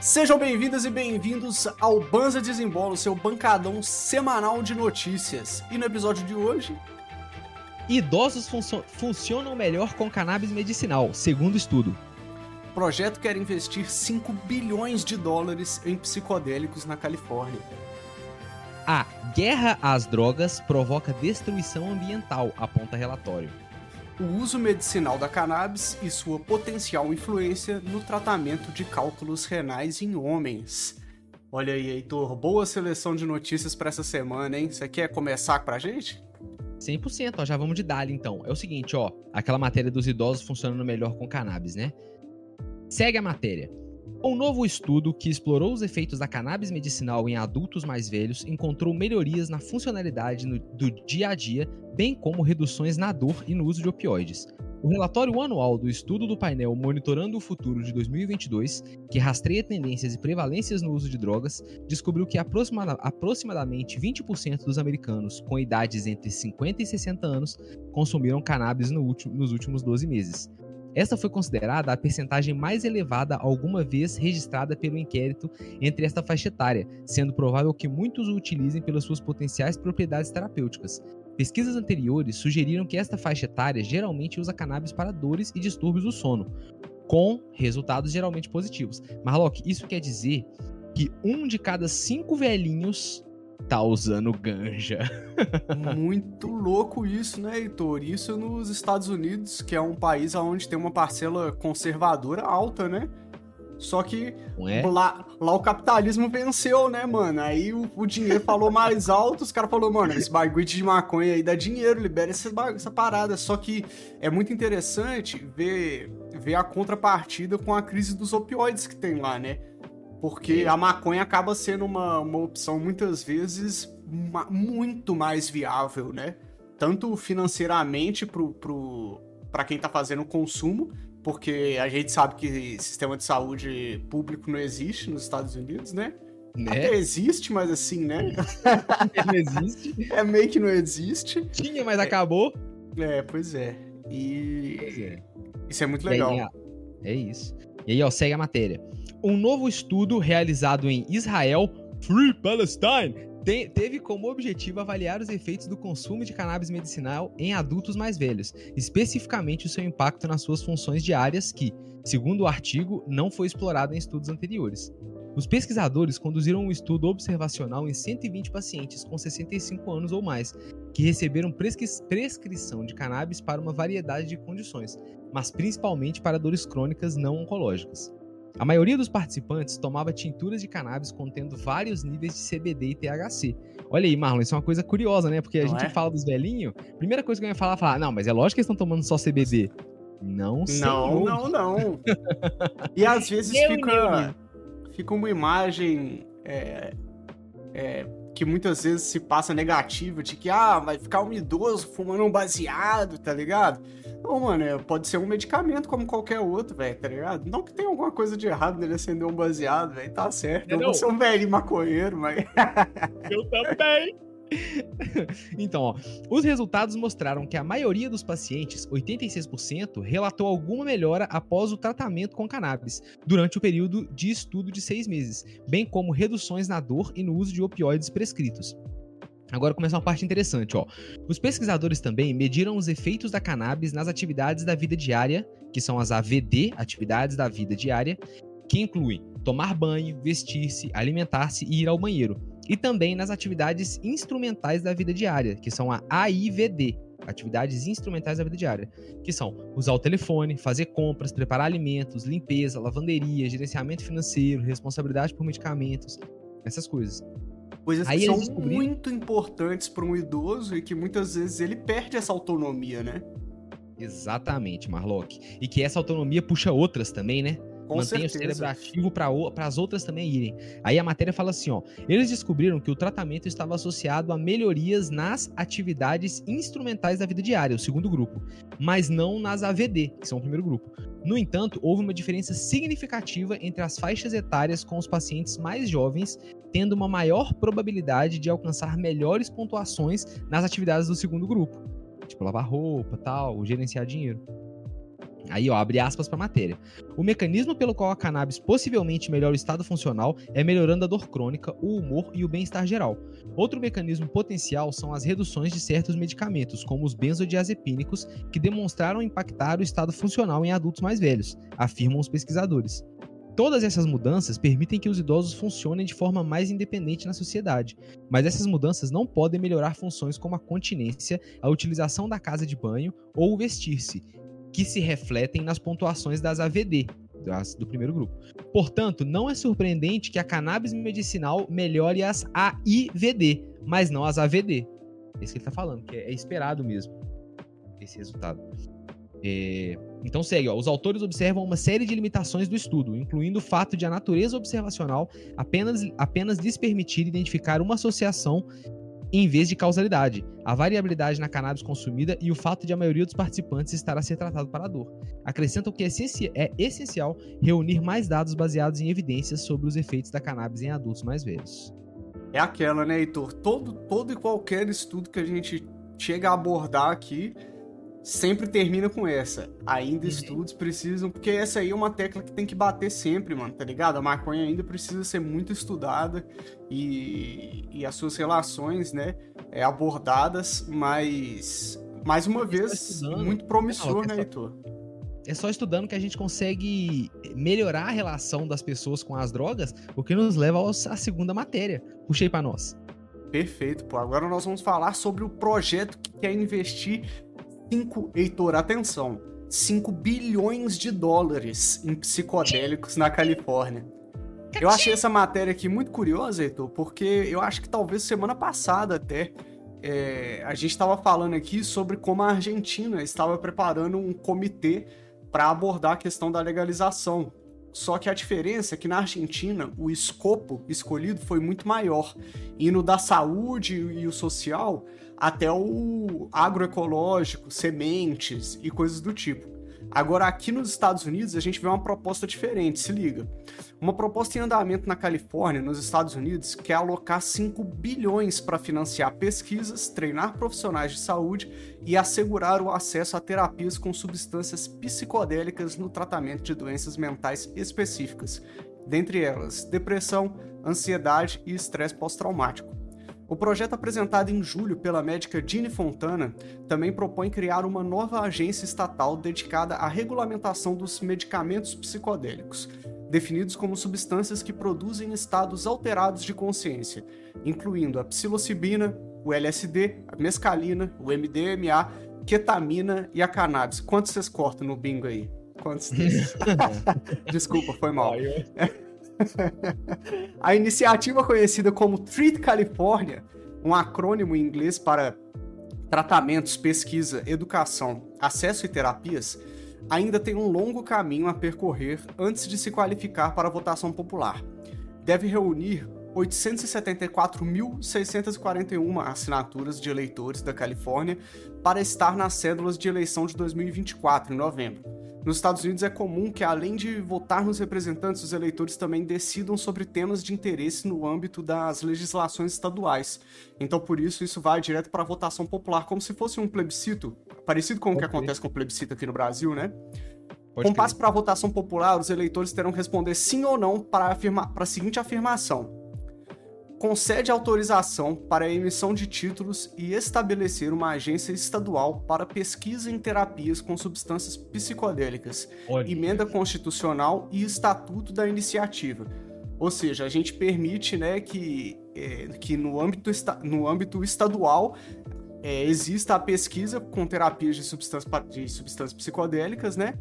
Sejam bem-vindas e bem-vindos ao Banza Desembolo, seu bancadão semanal de notícias. E no episódio de hoje, Idosos funcio- funcionam melhor com cannabis medicinal, segundo estudo. o projeto quer investir 5 bilhões de dólares em psicodélicos na Califórnia. A guerra às drogas provoca destruição ambiental, aponta relatório. O uso medicinal da cannabis e sua potencial influência no tratamento de cálculos renais em homens. Olha aí, Heitor, boa seleção de notícias pra essa semana, hein? Você quer começar pra gente? 100%, ó, já vamos de Dali então. É o seguinte, ó, aquela matéria dos idosos funcionando melhor com cannabis, né? Segue a matéria. Um novo estudo que explorou os efeitos da cannabis medicinal em adultos mais velhos encontrou melhorias na funcionalidade no- do dia a dia, bem como reduções na dor e no uso de opioides. O relatório anual do estudo do painel Monitorando o Futuro de 2022, que rastreia tendências e prevalências no uso de drogas, descobriu que aproxima- aproximadamente 20% dos americanos com idades entre 50 e 60 anos consumiram cannabis no último- nos últimos 12 meses. Esta foi considerada a percentagem mais elevada alguma vez registrada pelo inquérito entre esta faixa etária, sendo provável que muitos o utilizem pelas suas potenciais propriedades terapêuticas. Pesquisas anteriores sugeriram que esta faixa etária geralmente usa cannabis para dores e distúrbios do sono, com resultados geralmente positivos. Marlock, isso quer dizer que um de cada cinco velhinhos tá usando ganja. Muito louco isso, né, Heitor? Isso nos Estados Unidos, que é um país onde tem uma parcela conservadora alta, né? Só que é? lá, lá o capitalismo venceu, né, mano? Aí o, o dinheiro falou mais alto, os caras falaram, mano, esse bagulho de maconha aí dá dinheiro, libera essa, essa parada. Só que é muito interessante ver, ver a contrapartida com a crise dos opioides que tem lá, né? Porque É. a maconha acaba sendo uma, uma opção muitas vezes ma- muito mais viável, né? Tanto financeiramente pro, pro, pra quem tá fazendo o consumo, porque a gente sabe que sistema de saúde público não existe nos Estados Unidos, né? Até Né? existe, mas assim, né? Não existe. É meio que não existe. Tinha, mas acabou. É, pois é. E Pois é. isso é muito legal. é isso. E aí, ó, segue a matéria. Um novo estudo realizado em Israel, Free Palestine, te- teve como objetivo avaliar os efeitos do consumo de cannabis medicinal em adultos mais velhos, especificamente o seu impacto nas suas funções diárias, que, segundo o artigo, não foi explorado em estudos anteriores. Os pesquisadores conduziram um estudo observacional em 120 pacientes com 65 anos ou mais, que receberam prescri- prescrição de cannabis para uma variedade de condições, mas principalmente para dores crônicas não oncológicas. A maioria dos participantes tomava tinturas de cannabis contendo vários níveis de CBD e THC. Olha aí, Marlon, isso é uma coisa curiosa, né? Porque a Não gente é? fala dos velhinhos, primeira coisa que eu ia falar é falar, não, mas é lógico que eles estão tomando só CBD. Não, Não, senhor. não, não. E às vezes Meu fica, fica uma imagem é, é, que muitas vezes se passa negativa, de que, ah, vai ficar um idoso fumando um baseado, tá ligado? Não, mano, é, pode ser um medicamento como qualquer outro, velho, tá ligado? Não que tenha alguma coisa de errado nele acender um baseado, velho, tá certo. Eu Não. vou ser um velho maconheiro, mas... Eu também. então, ó, os resultados mostraram que a maioria dos pacientes, 86%, relatou alguma melhora após o tratamento com cannabis, durante o período de estudo de seis meses, bem como reduções na dor e no uso de opioides prescritos. Agora começa uma parte interessante, ó. Os pesquisadores também mediram os efeitos da cannabis nas atividades da vida diária, que são as AVD, atividades da vida diária, que incluem tomar banho, vestir-se, alimentar-se e ir ao banheiro e também nas atividades instrumentais da vida diária, que são a AIVD, atividades instrumentais da vida diária, que são usar o telefone, fazer compras, preparar alimentos, limpeza, lavanderia, gerenciamento financeiro, responsabilidade por medicamentos, essas coisas. Coisas Aí que são muito importantes para um idoso e que muitas vezes ele perde essa autonomia, né? Exatamente, Marlock. E que essa autonomia puxa outras também, né? Com Mantém o certeza. cérebro ativo para as outras também irem. Aí a matéria fala assim, ó. Eles descobriram que o tratamento estava associado a melhorias nas atividades instrumentais da vida diária, o segundo grupo, mas não nas AVD, que são o primeiro grupo. No entanto, houve uma diferença significativa entre as faixas etárias com os pacientes mais jovens, tendo uma maior probabilidade de alcançar melhores pontuações nas atividades do segundo grupo, tipo lavar roupa, tal, gerenciar dinheiro. Aí, ó, abre aspas para a matéria. O mecanismo pelo qual a cannabis possivelmente melhora o estado funcional é melhorando a dor crônica, o humor e o bem-estar geral. Outro mecanismo potencial são as reduções de certos medicamentos, como os benzodiazepínicos, que demonstraram impactar o estado funcional em adultos mais velhos, afirmam os pesquisadores. Todas essas mudanças permitem que os idosos funcionem de forma mais independente na sociedade, mas essas mudanças não podem melhorar funções como a continência, a utilização da casa de banho ou o vestir-se, que se refletem nas pontuações das AVD, do primeiro grupo. Portanto, não é surpreendente que a cannabis medicinal melhore as AIVD, mas não as AVD. É isso que ele está falando, que é, é esperado mesmo esse resultado. É... Então segue, ó. os autores observam uma série de limitações do estudo, incluindo o fato de a natureza observacional apenas, apenas lhes permitir identificar uma associação em vez de causalidade, a variabilidade na cannabis consumida e o fato de a maioria dos participantes estar a ser tratado para a dor. Acrescentam que é essencial reunir mais dados baseados em evidências sobre os efeitos da cannabis em adultos mais velhos. É aquela, né, Heitor? Todo, todo e qualquer estudo que a gente chega a abordar aqui sempre termina com essa. Ainda uhum. estudos precisam, porque essa aí é uma tecla que tem que bater sempre, mano, tá ligado? A maconha ainda precisa ser muito estudada e, e as suas relações, né, é, abordadas, mas mais uma vez muito promissor, né, Heitor? É só estudando que a gente consegue melhorar a relação das pessoas com as drogas, o que nos leva à segunda matéria. Puxei para nós. Perfeito, pô. Agora nós vamos falar sobre o projeto que quer investir 5, Heitor, atenção, 5 bilhões de dólares em psicodélicos na Califórnia. Eu achei essa matéria aqui muito curiosa, Heitor, porque eu acho que talvez semana passada até é, a gente estava falando aqui sobre como a Argentina estava preparando um comitê para abordar a questão da legalização. Só que a diferença é que na Argentina o escopo escolhido foi muito maior. Indo da saúde e o social até o agroecológico, sementes e coisas do tipo. Agora, aqui nos Estados Unidos, a gente vê uma proposta diferente, se liga. Uma proposta em andamento na Califórnia, nos Estados Unidos, quer alocar 5 bilhões para financiar pesquisas, treinar profissionais de saúde e assegurar o acesso a terapias com substâncias psicodélicas no tratamento de doenças mentais específicas, dentre elas depressão, ansiedade e estresse pós-traumático. O projeto apresentado em julho pela médica Jeanne Fontana também propõe criar uma nova agência estatal dedicada à regulamentação dos medicamentos psicodélicos, definidos como substâncias que produzem estados alterados de consciência, incluindo a psilocibina, o LSD, a mescalina, o MDMA, ketamina e a cannabis. Quantos vocês cortam no bingo aí? Quantos? Desculpa, foi mal. a iniciativa conhecida como Treat California, um acrônimo em inglês para tratamentos, pesquisa, educação, acesso e terapias, ainda tem um longo caminho a percorrer antes de se qualificar para a votação popular. Deve reunir 874.641 assinaturas de eleitores da Califórnia para estar nas cédulas de eleição de 2024, em novembro. Nos Estados Unidos é comum que, além de votar nos representantes, os eleitores também decidam sobre temas de interesse no âmbito das legislações estaduais. Então, por isso, isso vai direto para a votação popular, como se fosse um plebiscito, parecido com o que acontece com o plebiscito aqui no Brasil, né? Pode com passe para a votação popular, os eleitores terão que responder sim ou não para, afirma para a seguinte afirmação: concede autorização para a emissão de títulos e estabelecer uma agência estadual para pesquisa em terapias com substâncias psicodélicas, Olha. emenda constitucional e estatuto da iniciativa. Ou seja, a gente permite né, que, é, que no, âmbito no âmbito estadual é, exista a pesquisa com terapias de substâncias, de substâncias psicodélicas, né?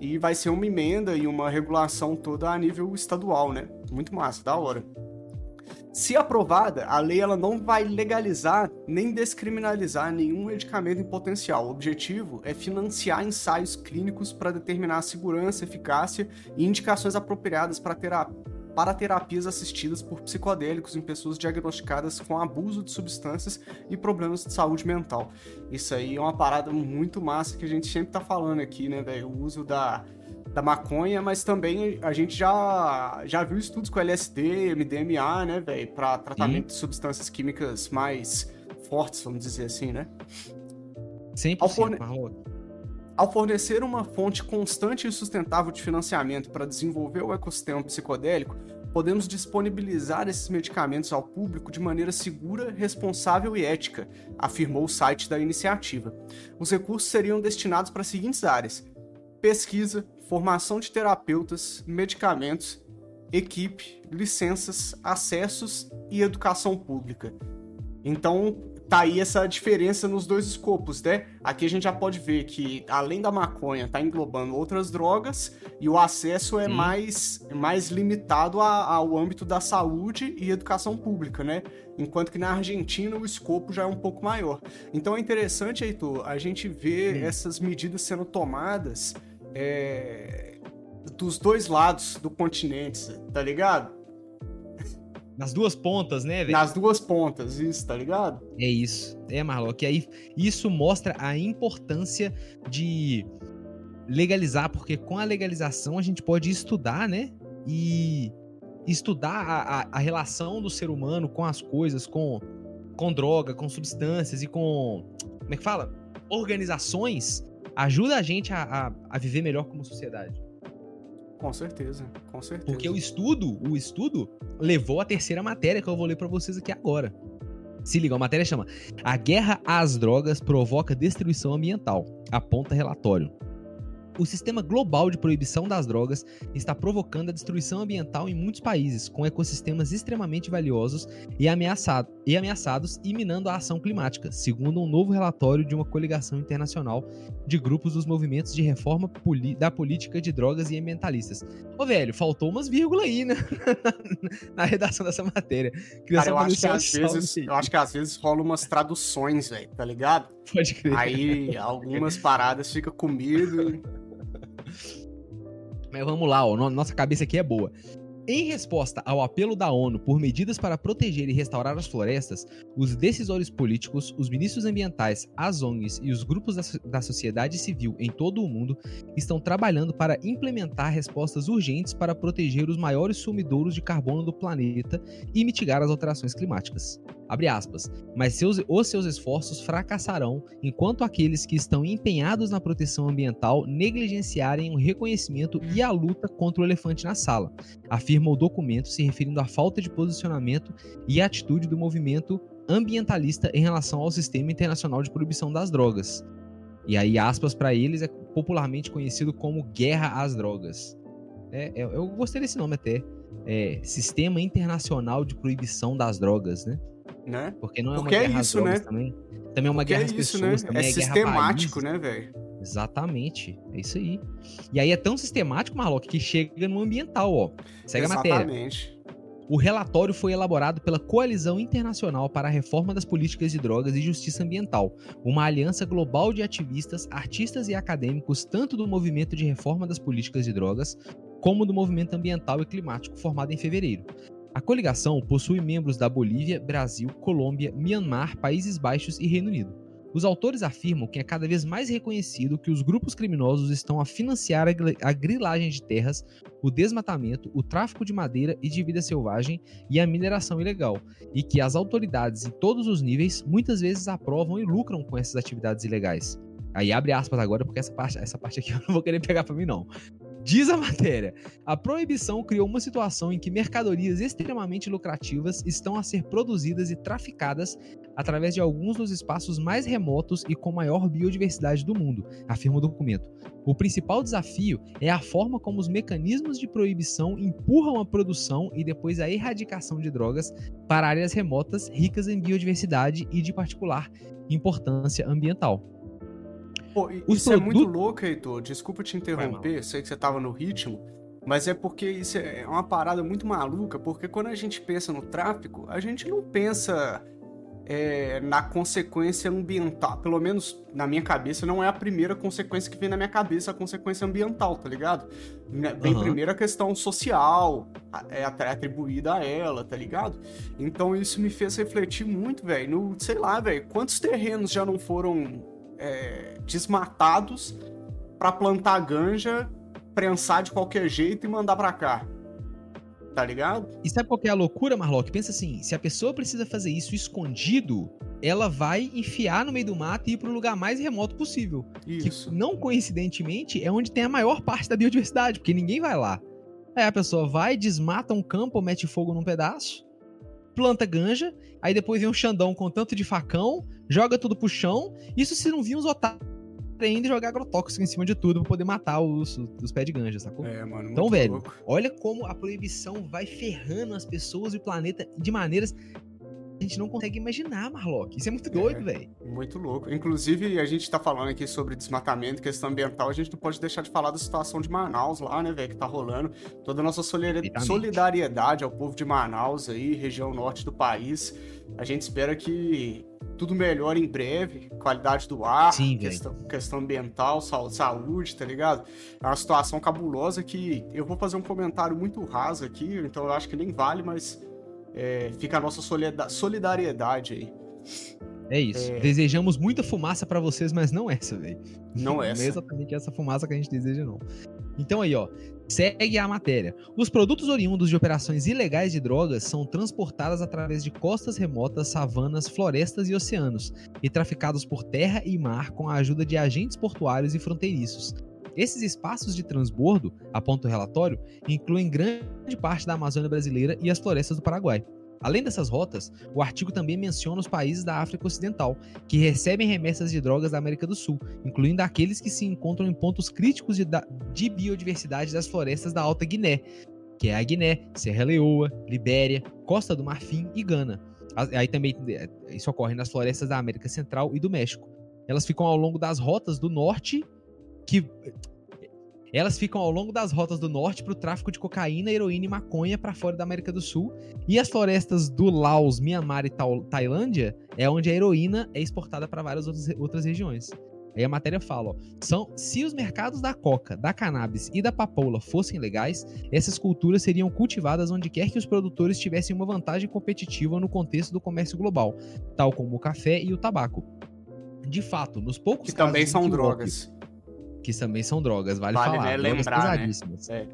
E vai ser uma emenda e uma regulação toda a nível estadual, né? Muito massa, da hora. Se aprovada, a lei ela não vai legalizar nem descriminalizar nenhum medicamento em potencial. O objetivo é financiar ensaios clínicos para determinar a segurança, eficácia e indicações apropriadas para terapia para terapias assistidas por psicodélicos em pessoas diagnosticadas com abuso de substâncias e problemas de saúde mental. Isso aí é uma parada muito massa que a gente sempre tá falando aqui, né, velho? O uso da, da maconha, mas também a gente já, já viu estudos com LSD, MDMA, né, velho, para tratamento de substâncias químicas mais fortes, vamos dizer assim, né? 100%, forne... Ao fornecer uma fonte constante e sustentável de financiamento para desenvolver o ecossistema psicodélico, podemos disponibilizar esses medicamentos ao público de maneira segura, responsável e ética, afirmou o site da iniciativa. Os recursos seriam destinados para as seguintes áreas: pesquisa, formação de terapeutas, medicamentos, equipe, licenças, acessos e educação pública. Então, tá aí essa diferença nos dois escopos, né? Aqui a gente já pode ver que, além da maconha, tá englobando outras drogas e o acesso é mais, mais limitado a, ao âmbito da saúde e educação pública, né? Enquanto que na Argentina o escopo já é um pouco maior. Então é interessante, Heitor, a gente ver essas medidas sendo tomadas é, dos dois lados do continente, tá ligado? Nas duas pontas, né, velho? Nas duas pontas, isso, tá ligado? É isso. É, Marlock. E aí, isso mostra a importância de legalizar, porque com a legalização a gente pode estudar, né? E estudar a, a, a relação do ser humano com as coisas, com, com droga, com substâncias e com. Como é que fala? Organizações ajuda a gente a, a, a viver melhor como sociedade. Com certeza, com certeza. Porque o estudo, o estudo levou a terceira matéria que eu vou ler para vocês aqui agora. Se liga, a matéria chama A Guerra às Drogas Provoca Destruição Ambiental, aponta relatório. O sistema global de proibição das drogas está provocando a destruição ambiental em muitos países, com ecossistemas extremamente valiosos e, ameaçado, e ameaçados e minando a ação climática, segundo um novo relatório de uma coligação internacional de grupos dos movimentos de reforma da política de drogas e ambientalistas. Ô, velho, faltou umas vírgulas aí, né? na redação dessa matéria. Cara, eu acho, que às vezes, eu acho que às vezes rola umas traduções, velho, tá ligado? Pode crer. Aí algumas paradas ficam comigo. Mas vamos lá, ó, nossa cabeça aqui é boa. Em resposta ao apelo da ONU por medidas para proteger e restaurar as florestas, os decisores políticos, os ministros ambientais, as ONGs e os grupos da, da, sociedade civil em todo o mundo estão trabalhando para implementar respostas urgentes para proteger os maiores sumidouros de carbono do planeta e mitigar as alterações climáticas. Abre aspas. Mas seus, os seus esforços fracassarão enquanto aqueles que estão empenhados na proteção ambiental negligenciarem o reconhecimento e a luta contra o elefante na sala, afirma o documento se referindo à falta de posicionamento e atitude do movimento ambientalista em relação ao sistema internacional de proibição das drogas. E aí, aspas para eles, é popularmente conhecido como Guerra às Drogas. É, eu, eu gostei desse nome até. É, Sistema Internacional de Proibição das Drogas, né? né? Porque não é Porque uma é guerra isso, às né? também. Também é uma Porque guerra é às isso, pessoas, né? É é, sistemático, né, velho? Exatamente. É isso aí. E aí é tão sistemático, Marlock, que chega no ambiental, ó. Segue a matéria. Exatamente. O relatório foi elaborado pela Coalizão Internacional para a Reforma das Políticas de Drogas e Justiça Ambiental, uma aliança global de ativistas, artistas e acadêmicos, tanto do movimento de reforma das políticas de drogas, como do movimento ambiental e climático formado em fevereiro. A coligação possui membros da Bolívia, Brasil, Colômbia, Myanmar, Países Baixos e Reino Unido. Os autores afirmam que é cada vez mais reconhecido que os grupos criminosos estão a financiar a gri- a grilagem de terras, o desmatamento, o tráfico de madeira e de vida selvagem e a mineração ilegal, e que as autoridades em todos os níveis muitas vezes aprovam e lucram com essas atividades ilegais. Aí abre aspas agora, porque essa parte, essa parte aqui eu não vou querer pegar pra mim, não. Diz a matéria: a proibição criou uma situação em que mercadorias extremamente lucrativas estão a ser produzidas e traficadas através de alguns dos espaços mais remotos e com maior biodiversidade do mundo, afirma o documento. O principal desafio é a forma como os mecanismos de proibição empurram a produção e depois a erradicação de drogas para áreas remotas ricas em biodiversidade e, de particular, importância ambiental. Pô, isso é muito produtos- louco, Heitor. Desculpa te interromper, sei que você tava no ritmo, mas é porque isso é uma parada muito maluca, porque quando a gente pensa no tráfico, a gente não pensa é, na consequência ambiental. Pelo menos na minha cabeça, não é a primeira consequência que vem na minha cabeça, a consequência ambiental, tá ligado? Né, Vem Aham. primeiro a questão social, é atri- atribuída a ela, tá ligado? Então isso me fez refletir muito, velho, no, sei lá, velho, quantos terrenos já não foram é, desmatados pra plantar ganja, prensar de qualquer jeito e mandar pra cá. Tá ligado? E sabe qual que é a loucura, Marlock? Pensa assim, se a pessoa precisa fazer isso escondido, ela vai enfiar no meio do mato e ir para o lugar mais remoto possível. Isso. Que, não coincidentemente, é onde tem a maior parte da biodiversidade, porque ninguém vai lá. Aí a pessoa vai, desmata um campo, mete fogo num pedaço, planta ganja, aí depois vem um Xandão com tanto de facão, joga tudo pro chão. Isso se não vir uns otários ainda jogar agrotóxico em cima de tudo pra poder matar os, os pés de ganja, sacou? É, mano. Então, velho, louco. olha como a proibição vai ferrando as pessoas e o planeta de maneiras a gente não consegue imaginar, Marlock. Isso é muito doido, É. velho. Muito louco. Inclusive, a gente tá falando aqui sobre desmatamento, questão ambiental, a gente não pode deixar de falar da situação de Manaus lá, né, velho, que tá rolando. Toda a nossa solidariedade ao povo de Manaus aí, região norte do país. A gente espera que tudo melhore em breve, qualidade do ar, Sim, questão, questão ambiental, saúde, tá ligado? É uma situação cabulosa que eu vou fazer um comentário muito raso aqui, então eu acho que nem vale, mas é, fica a nossa solida- solidariedade aí. É isso. É. Desejamos muita fumaça pra vocês, mas não essa, velho. Não essa. é exatamente essa fumaça que a gente deseja, não. Então aí, ó. Segue a matéria. Os produtos oriundos de operações ilegais de drogas são transportados através de costas remotas, savanas, florestas e oceanos, e traficados por terra e mar com a ajuda de agentes portuários e fronteiriços. Esses espaços de transbordo, aponta o relatório, incluem grande parte da Amazônia brasileira e as florestas do Paraguai. Além dessas rotas, o artigo também menciona os países da África Ocidental, que recebem remessas de drogas da América do Sul, incluindo aqueles que se encontram em pontos críticos de, de biodiversidade das florestas da Alta Guiné, que é a Guiné, Serra Leoa, Libéria, Costa do Marfim e Gana. Aí também é, isso ocorre nas florestas da América Central e do México. Elas ficam ao longo das rotas do norte que elas ficam ao longo das rotas do norte para o tráfico de cocaína, heroína e maconha para fora da América do Sul. E as florestas do Laos, Mianmar e Tailândia é onde a heroína é exportada para várias outras, outras regiões. Aí a matéria fala, ó, são, se os mercados da coca, da cannabis e da papoula fossem legais, essas culturas seriam cultivadas onde quer que os produtores tivessem uma vantagem competitiva no contexto do comércio global, tal como o café e o tabaco. De fato, nos poucos Que também casos em são drogas. Que também são drogas, vale, Vale, falar. né, lembrar, né? É.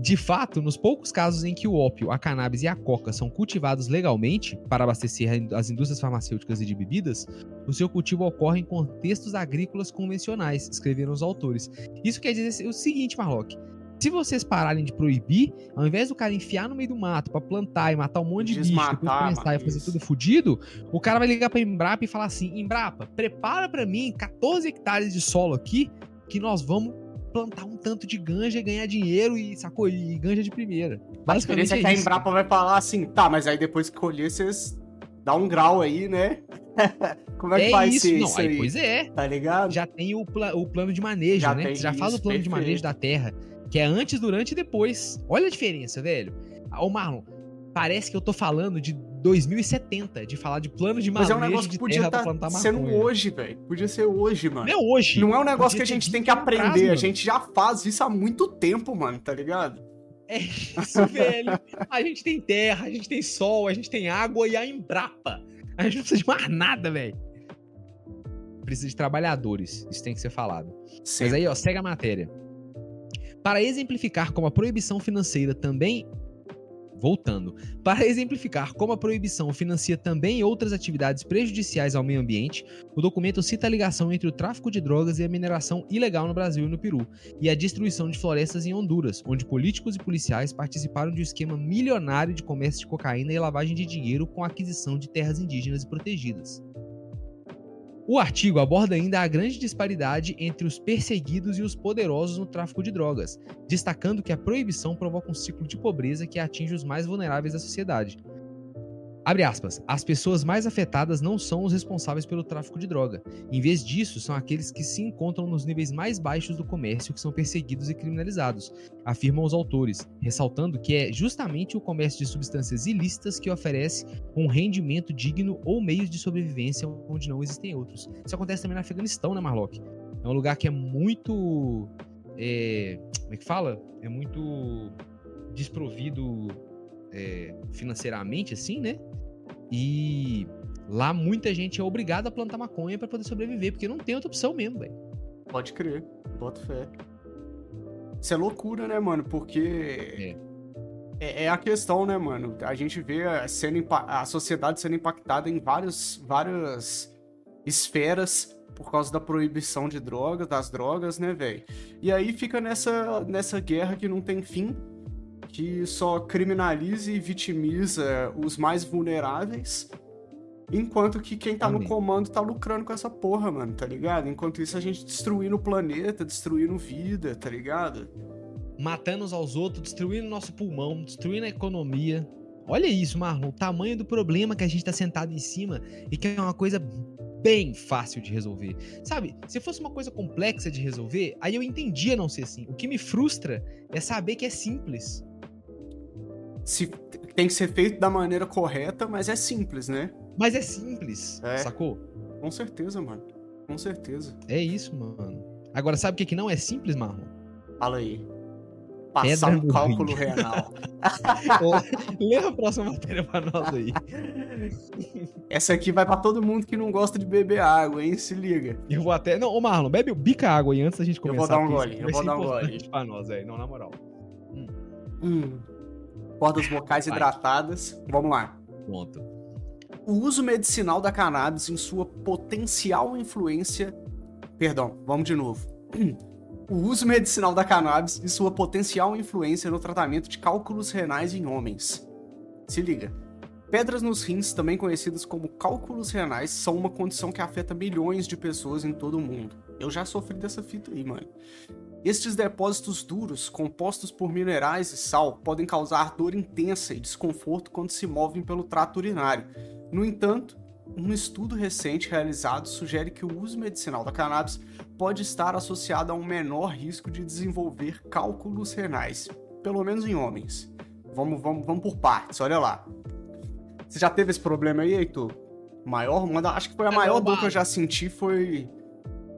De fato, nos poucos casos em que o ópio, a cannabis e a coca são cultivados legalmente para abastecer as indústrias farmacêuticas e de bebidas, o seu cultivo ocorre em contextos agrícolas convencionais, escreveram os autores. Isso quer dizer o seguinte, Marlock. Se vocês pararem de proibir, ao invés do cara enfiar no meio do mato pra plantar e matar um monte de bicho, depois Desmatar, prensar e fazer isso. tudo fudido, o cara vai ligar pra Embrapa e falar assim: Embrapa, prepara pra mim 14 hectares de solo aqui que nós vamos plantar um tanto de ganja e ganhar dinheiro e sacou? E ganja de primeira. A Basicamente diferença é que a. Embrapa vai falar assim, tá, mas aí depois que colher, vocês dá um grau aí, né? Como é que É vai isso, ser não. isso aí, aí? Pois é. Tá ligado? Já tem o, pla- o plano de manejo, Já né? Você já faz isso, o plano de manejo perfeito. da terra, que é antes, durante e depois. Olha a diferença, velho. Ah, Ô, Marlon, parece que eu tô falando de 2070, de falar de plano de Mas é manejo um negócio que podia estar plantar sendo maconha. hoje, velho. Podia ser hoje, mano. Não é hoje. Não é um negócio que a gente tem 20 que atrás, aprender. a gente já faz isso há muito tempo, mano, tá ligado? É isso, velho. A gente tem terra, a gente tem sol, a gente tem água e a Embrapa. A gente não precisa de mais nada, velho. Precisa de trabalhadores. Isso tem que ser falado. Mas Sempre. aí, ó, segue a matéria. Para exemplificar como a proibição financeira também. Voltando. Para exemplificar como a proibição financia também outras atividades prejudiciais ao meio ambiente, o documento cita a ligação entre o tráfico de drogas e a mineração ilegal no Brasil e no Peru, e a destruição de florestas em Honduras, onde políticos e policiais participaram de um esquema milionário de comércio de cocaína e lavagem de dinheiro com a aquisição de terras indígenas e protegidas. O artigo aborda ainda a grande disparidade entre os perseguidos e os poderosos no tráfico de drogas, destacando que a proibição provoca um ciclo de pobreza que atinge os mais vulneráveis da sociedade. Abre aspas, as pessoas mais afetadas não são os responsáveis pelo tráfico de droga. Em vez disso, são aqueles que se encontram nos níveis mais baixos do comércio que são perseguidos e criminalizados, afirmam os autores, ressaltando que é justamente o comércio de substâncias ilícitas que oferece um rendimento digno ou meios de sobrevivência onde não existem outros. Isso acontece também no Afeganistão, né, Marlock? É um lugar que é muito. é, como é que fala? É muito desprovido é, financeiramente, assim, né? E lá muita gente é obrigada a plantar maconha pra poder sobreviver, porque não tem outra opção mesmo, velho. Pode crer. Bota fé. Isso é loucura, né, mano? Porque. É. É, é a questão, né, mano? A gente vê a, sendo, a sociedade sendo impactada em vários, várias esferas por causa da proibição de drogas, das drogas, né, velho? E aí fica nessa, nessa guerra que não tem fim, que só criminaliza e vitimiza os mais vulneráveis, enquanto que quem tá Amém. no comando tá lucrando com essa porra, mano, tá ligado? Enquanto isso a gente destruindo o planeta, destruindo vida, tá ligado? Matando uns aos outros, destruindo nosso pulmão, destruindo a economia. Olha isso, Marlon, o tamanho do problema que a gente tá sentado em cima e que é uma coisa bem fácil de resolver. Sabe, se fosse uma coisa complexa de resolver, aí eu entendia não ser assim. O que me frustra é saber que é simples. Se tem que ser feito da maneira correta, mas é simples, né? Mas é simples, é. sacou? Com certeza, mano. Com certeza. É isso, mano. Agora, sabe o que, que não é simples, Marlon? Fala aí passar um cálculo rim. renal. Lê a próxima matéria pra nós aí. Essa aqui vai pra todo mundo que não gosta de beber água, hein? Se liga. Eu vou até. Não, ô Marlon, bebe bica água aí antes da gente começar. Eu vou dar um gole, eu vou dar um gole. pra nós, aí, não, na moral. Hum. Hum. Cordas vocais vai. hidratadas. Vamos lá. Pronto. O uso medicinal da cannabis em sua potencial influência. Perdão, vamos de novo. o uso medicinal da cannabis e sua potencial influência no tratamento de cálculos renais em homens. Se liga. Pedras nos rins, também conhecidas como cálculos renais, são uma condição que afeta milhões de pessoas em todo o mundo. Eu já sofri dessa fita aí, mano. Estes depósitos duros, compostos por minerais e sal, podem causar dor intensa e desconforto quando se movem pelo trato urinário. No entanto, um estudo recente realizado sugere que o uso medicinal da cannabis pode estar associado a um menor risco de desenvolver cálculos renais, pelo menos em homens. Vamos, vamos, vamos por partes, olha lá. Você já teve esse problema aí, Heitor? Maior, uma, acho que foi a é maior dor que eu já senti foi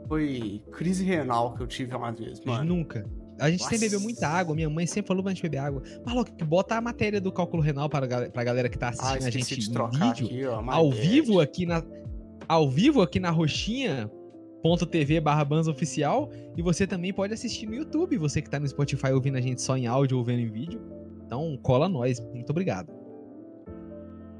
foi crise renal que eu tive uma vez, mano. Nunca. A gente Nossa. sempre bebeu muita água, minha mãe sempre falou pra gente beber água. Marlock, bota a matéria do cálculo renal para pra galera que tá assistindo ah, a gente de em vídeo. Aqui, ó, ao vivo aqui na. Ao vivo aqui na roxinha. .tv barra oficial e você também pode assistir no YouTube, você que tá no Spotify ouvindo a gente só em áudio ou vendo em vídeo. Então, cola nós. Muito obrigado.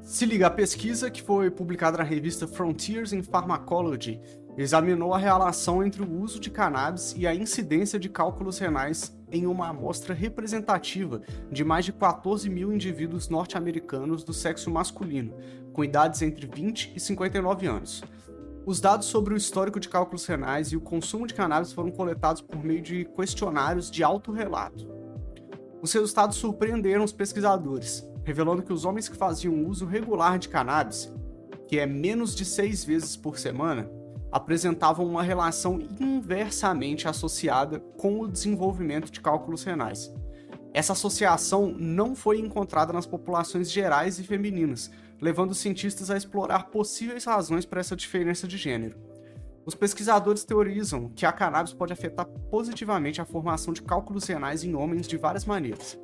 Se liga, a pesquisa que foi publicada na revista Frontiers in Pharmacology examinou a relação entre o uso de cannabis e a incidência de cálculos renais em uma amostra representativa de mais de 14 mil indivíduos norte-americanos do sexo masculino, com idades entre 20 e 59 anos. Os dados sobre o histórico de cálculos renais e o consumo de cannabis foram coletados por meio de questionários de autorrelato. Os resultados surpreenderam os pesquisadores, revelando que os homens que faziam uso regular de cannabis, que é menos de seis vezes por semana, apresentavam uma relação inversamente associada com o desenvolvimento de cálculos renais. Essa associação não foi encontrada nas populações gerais e femininas, levando os cientistas a explorar possíveis razões para essa diferença de gênero. Os pesquisadores teorizam que a cannabis pode afetar positivamente a formação de cálculos renais em homens de várias maneiras.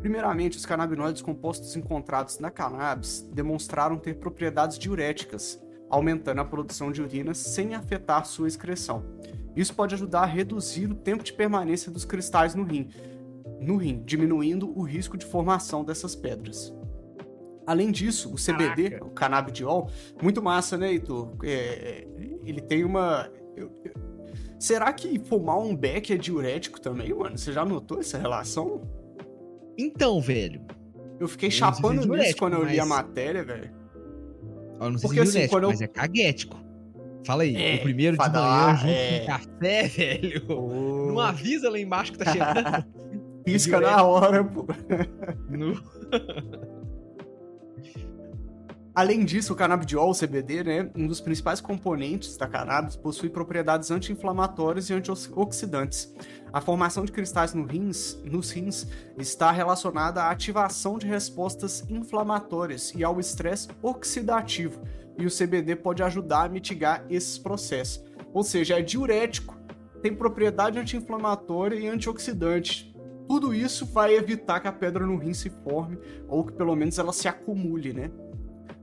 Primeiramente, os canabinoides compostos encontrados na cannabis demonstraram ter propriedades diuréticas, aumentando a produção de urina sem afetar sua excreção. Isso pode ajudar a reduzir o tempo de permanência dos cristais no rim, no rim, diminuindo o risco de formação dessas pedras. Além disso, o CBD, Caraca. o canabidiol, muito massa, né, Heitor? É, ele tem uma. Eu, eu... Será que fumar um beck é diurético também, mano? Você já notou essa relação? Então, velho. Eu fiquei chapando se nisso quando eu li a matéria, velho. Eu não sei Porque, se é assim, eu... mas é caguético. Fala aí, é, o primeiro de manhã junto é... com café, velho. Oh. Não avisa lá embaixo que tá chegando. Pisca na hora, pô. No... Além disso, o canabidiol, o CBD, né, um dos principais componentes da cannabis, possui propriedades anti-inflamatórias e antioxidantes. A formação de cristais no rins, nos rins está relacionada à ativação de respostas inflamatórias e ao estresse oxidativo, e o CBD pode ajudar a mitigar esses processos. Ou seja, é diurético, tem propriedade anti-inflamatória e antioxidante. Tudo isso vai evitar que a pedra no rim se forme ou que pelo menos ela se acumule, né?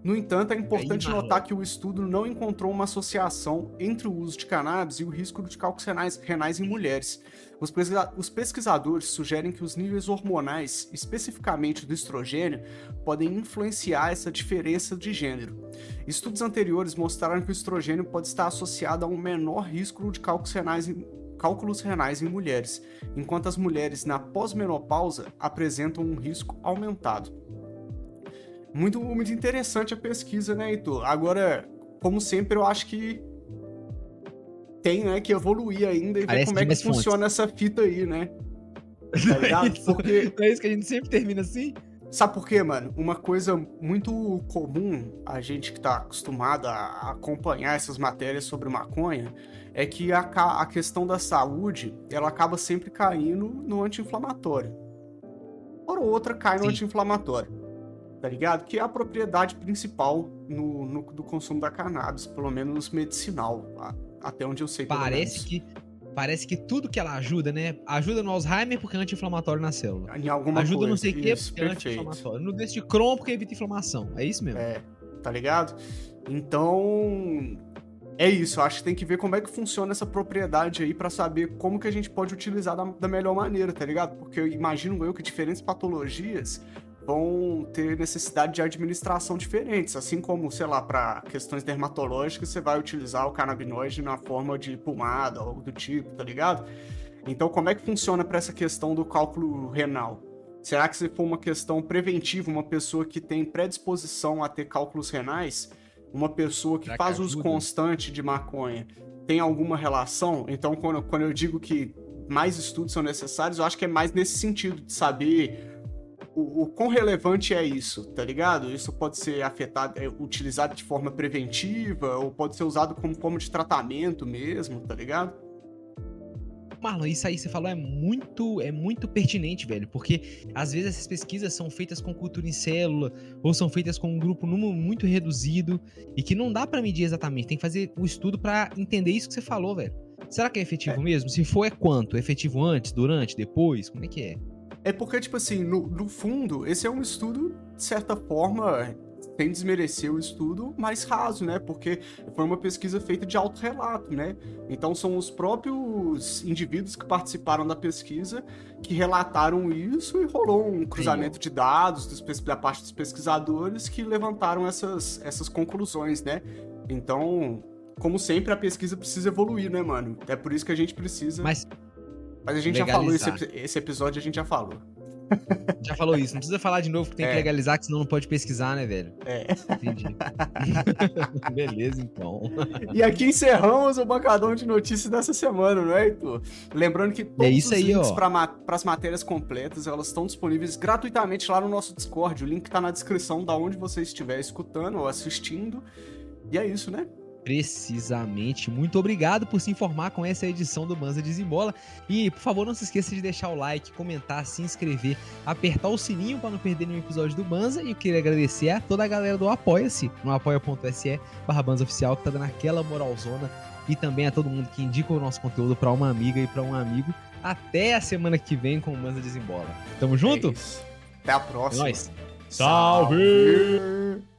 No entanto, é importante Aí, notar que o estudo não encontrou uma associação entre o uso de cannabis e o risco de cálculos renais, renais em mulheres. Os, pesquisa os pesquisadores sugerem que os níveis hormonais, especificamente do estrogênio, podem influenciar essa diferença de gênero. Estudos anteriores mostraram que o estrogênio pode estar associado a um menor risco de cálculos renais em, cálculos renais em mulheres, enquanto as mulheres na pós-menopausa apresentam um risco aumentado. Muito, muito interessante a pesquisa, né, Heitor? Agora, como sempre, eu acho que tem, né, que evoluir ainda e Parece ver como é que funciona fontes. essa fita aí, né? Tá ligado? é, Porque... é isso que a gente sempre termina assim? Sabe por quê, mano? Uma coisa muito comum, a gente que tá acostumado a acompanhar essas matérias sobre maconha, é que a, a questão da saúde, ela acaba sempre caindo no anti-inflamatório. Por outra, cai no anti-inflamatório tá ligado? Que é a propriedade principal no, no, do consumo da cannabis, pelo menos medicinal, até onde eu sei. Parece que parece que tudo que ela ajuda, né? Ajuda no Alzheimer porque é anti-inflamatório na célula. Em alguma ajuda coisa. não sei o que porque é anti-inflamatório. No deste Crohn porque evita inflamação. É isso mesmo. É, tá ligado? Então, é isso, eu acho que tem que ver como é que funciona essa propriedade aí para saber como que a gente pode utilizar da, da, melhor maneira, tá ligado? Porque eu imagino eu que diferentes patologias vão ter necessidade de administração diferentes, assim como, sei lá, para questões dermatológicas, você vai utilizar o canabinoide na forma de pomada ou do tipo, tá ligado? Então, como é que funciona para essa questão do cálculo renal? Será que se for uma questão preventiva, uma pessoa que tem predisposição a ter cálculos renais, uma pessoa que Será faz que uso constante de maconha, tem alguma relação? Então, quando, quando eu digo que mais estudos são necessários, eu acho que é mais nesse sentido, de saber o, o quão relevante é isso, tá ligado? Isso pode ser afetado, é, utilizado de forma preventiva, ou pode ser usado como forma de tratamento mesmo, tá ligado? Marlon, isso aí você falou é muito, é muito pertinente, velho, porque às vezes essas pesquisas são feitas com cultura em célula ou são feitas com um grupo número muito reduzido e que não dá para medir exatamente, tem que fazer o estudo para entender isso que você falou, velho. Será que é efetivo é. mesmo? Se for, é quanto? É efetivo antes, durante, depois? Como é que é? É porque, tipo assim, no, no fundo, esse é um estudo, de certa forma, sem desmerecer o estudo, mais raso, né? Porque foi uma pesquisa feita de autorrelato, né? Então são os próprios indivíduos que participaram da pesquisa que relataram isso e rolou um cruzamento de dados dos, da parte dos pesquisadores que levantaram essas, essas conclusões, né? Então, como sempre, a pesquisa precisa evoluir, né, mano? É por isso que a gente precisa. Mas mas a gente legalizar. já falou, esse, esse episódio a gente já falou. Já falou isso, não precisa falar de novo que tem é. que legalizar, que senão não pode pesquisar, né, velho? É. Entendi. Beleza, então. E aqui encerramos o bancadão de notícias dessa semana, não é, Heitor? Lembrando que é todos é isso os aí, links para as matérias completas, elas estão disponíveis gratuitamente lá no nosso Discord. O link tá na descrição da onde você estiver escutando ou assistindo. E é isso, né? Precisamente. Muito obrigado por se informar com essa edição do Banza Desembola. E, por favor, não se esqueça de deixar o like, comentar, se inscrever, apertar o sininho para não perder nenhum episódio do Banza. E eu queria agradecer a toda a galera do Apoia-se, no apoia.se barra Oficial, que tá dando aquela moralzona. E também a todo mundo que indica o nosso conteúdo para uma amiga e para um amigo. Até a semana que vem com o Banza Desembola. Tamo junto? É Até a próxima. É nóis. Salve! Salve!